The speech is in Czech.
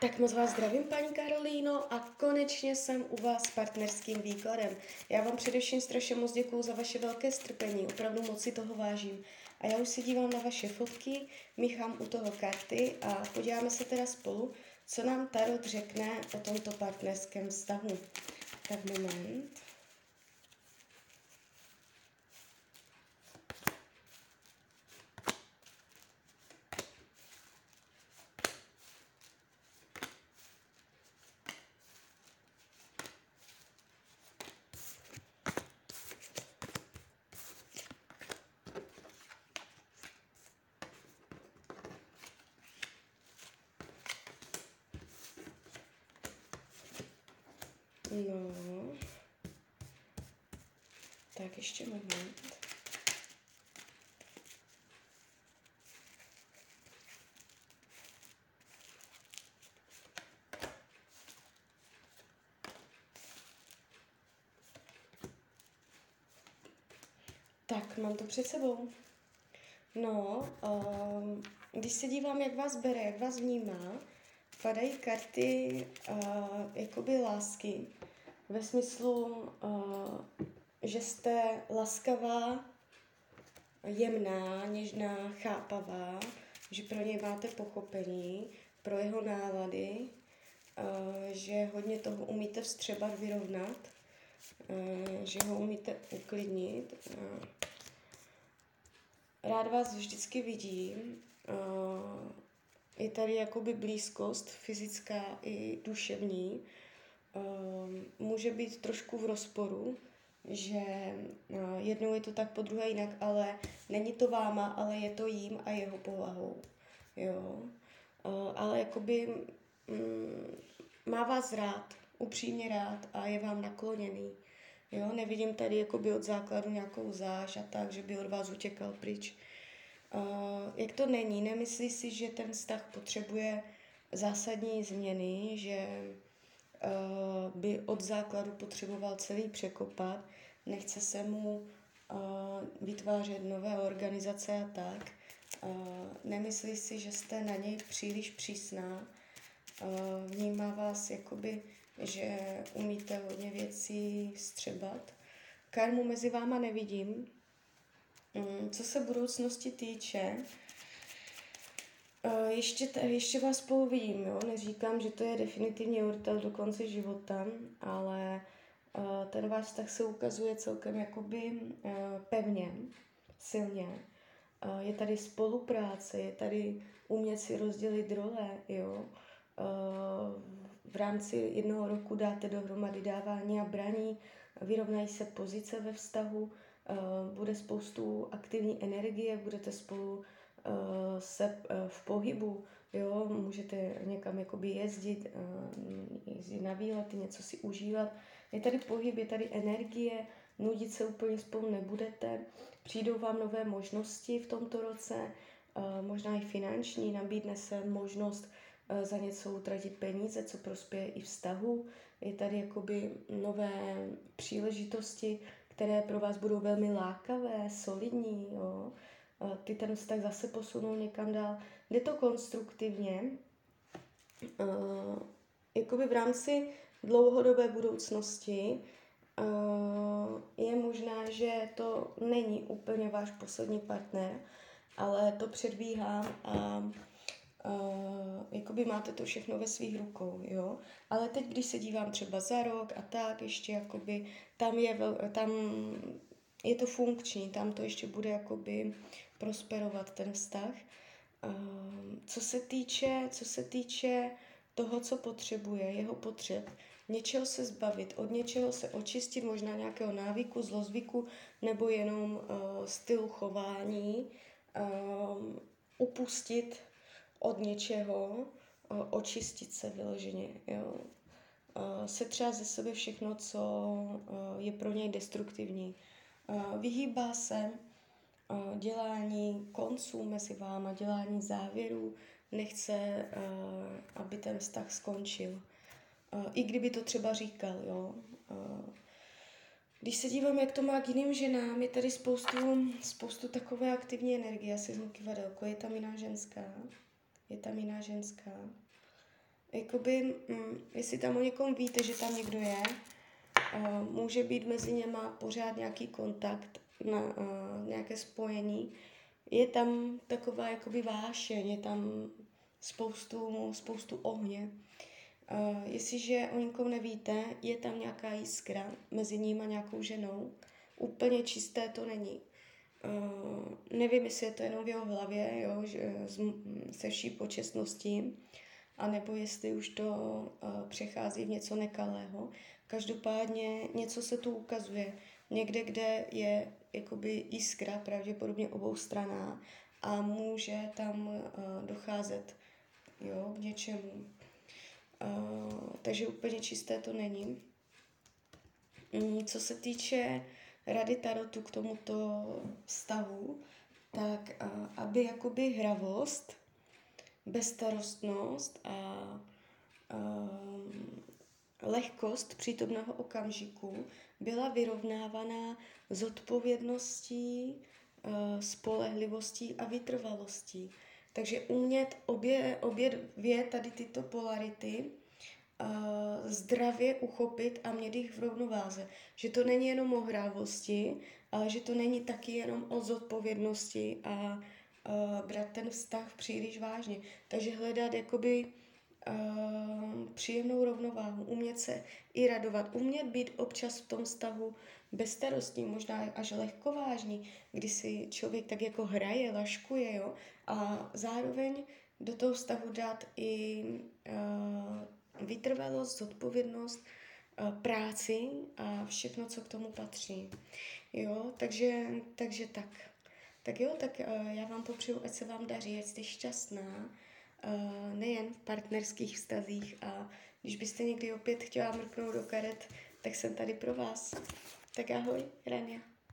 Tak moc vás zdravím, paní Karolíno, a konečně jsem u vás s partnerským výkladem. Já vám především strašně moc děkuju za vaše velké strpení, opravdu moc si toho vážím. A já už se dívám na vaše fotky, míchám u toho karty a podíváme se teda spolu, co nám Tarot řekne o tomto partnerském vztahu. Tak moment. No. Tak ještě moment. Tak, mám to před sebou. No, um, když se dívám, jak vás bere, jak vás vnímá, padají karty uh, jakoby lásky. Ve smyslu, uh, že jste laskavá, jemná, něžná, chápavá, že pro něj máte pochopení, pro jeho návady, uh, že hodně toho umíte vstřebat, vyrovnat, uh, že ho umíte uklidnit. Uh, rád vás vždycky vidím. Je tady jakoby blízkost fyzická i duševní. Ehm, může být trošku v rozporu, že eh, jednou je to tak, po druhé jinak, ale není to váma, ale je to jím a jeho povahou. Jo. Eh, ale jakoby mm, má vás rád, upřímně rád a je vám nakloněný. Jo, nevidím tady jakoby od základu nějakou záž a tak, že by od vás utěkal pryč. Uh, jak to není, nemyslí si, že ten vztah potřebuje zásadní změny, že uh, by od základu potřeboval celý překopat, nechce se mu uh, vytvářet nové organizace a tak. Uh, nemyslí si, že jste na něj příliš přísná, vnímá vás jakoby, že umíte hodně věcí střebat. Karmu mezi váma nevidím, co se budoucnosti týče, eh, ještě, ještě vás spolu vidím, jo? neříkám, že to je definitivně urtel do konce života, ale eh, ten váš vztah se ukazuje celkem jakoby eh, pevně, silně. Je tady spolupráce, je tady umět si rozdělit role, jo. V rámci jednoho roku dáte dohromady dávání a braní, vyrovnají se pozice ve vztahu, bude spoustu aktivní energie, budete spolu eh, se eh, v pohybu, jo, můžete někam jakoby jezdit, jezdit na výlety, něco si užívat. Je tady pohyb, je tady energie, nudit se úplně spolu nebudete, přijdou vám nové možnosti v tomto roce, možná i finanční, nabídne se možnost za něco utratit peníze, co prospěje i vztahu. Je tady jakoby nové příležitosti, které pro vás budou velmi lákavé, solidní, jo. Ty ten vztah zase posunou někam dál. Jde to konstruktivně, jakoby v rámci dlouhodobé budoucnosti je možné, že to není úplně váš poslední partner, ale to předbíhám a uh, jakoby máte to všechno ve svých rukou, jo. Ale teď, když se dívám třeba za rok a tak, ještě jakoby tam je, vel, tam je to funkční, tam to ještě bude jakoby prosperovat ten vztah. Uh, co se týče, co se týče toho, co potřebuje, jeho potřeb, něčeho se zbavit, od něčeho se očistit, možná nějakého návyku, zlozvyku, nebo jenom uh, stylu chování, uh, upustit od něčeho, očistit se vyloženě, jo. Setřát ze sebe všechno, co je pro něj destruktivní. Vyhýbá se dělání konců mezi váma, dělání závěrů, nechce, aby ten vztah skončil. I kdyby to třeba říkal, jo. Když se dívám, jak to má k jiným ženám, je tady spoustu, spoustu takové aktivní energie. Asi vezmu kivadelko, je tam jiná ženská je tam jiná ženská. jakoby, mm, jestli tam o někom víte, že tam někdo je, uh, může být mezi něma pořád nějaký kontakt, na, uh, nějaké spojení, je tam taková jakoby vášeň, je tam spoustu, spoustu ohně. Uh, jestliže o nikom nevíte, je tam nějaká jiskra mezi ním a nějakou ženou. Úplně čisté to není. Uh, nevím, jestli je to jenom v jeho hlavě, jo, že, se vší počestností, anebo jestli už to uh, přechází v něco nekalého. Každopádně něco se tu ukazuje. Někde, kde je jakoby jiskra, pravděpodobně obou straná, a může tam uh, docházet jo, k něčemu. Uh, takže úplně čisté to není. Um, co se týče rady tarotu k tomuto stavu, tak aby jakoby hravost, bezstarostnost a uh, lehkost přítomného okamžiku byla vyrovnávaná zodpovědností, uh, spolehlivostí a vytrvalostí. Takže umět obě, obě dvě tady tyto polarity uh, zdravě uchopit a mít jich v rovnováze. Že to není jenom o hrávosti, ale že to není taky jenom o zodpovědnosti a uh, brát ten vztah příliš vážně. Takže hledat jakoby uh, příjemnou rovnováhu, umět se i radovat, umět být občas v tom stavu bezstarostní, možná až lehkovážný, kdy si člověk tak jako hraje, laškuje, jo, a zároveň do toho vztahu dát i uh, vytrvalost, zodpovědnost, uh, práci a všechno, co k tomu patří. Jo, takže, takže tak. Tak jo, tak uh, já vám popřeju, ať se vám daří, ať jste šťastná, uh, nejen v partnerských vztazích a když byste někdy opět chtěla mrknout do karet, tak jsem tady pro vás. Tak ahoj, Rania.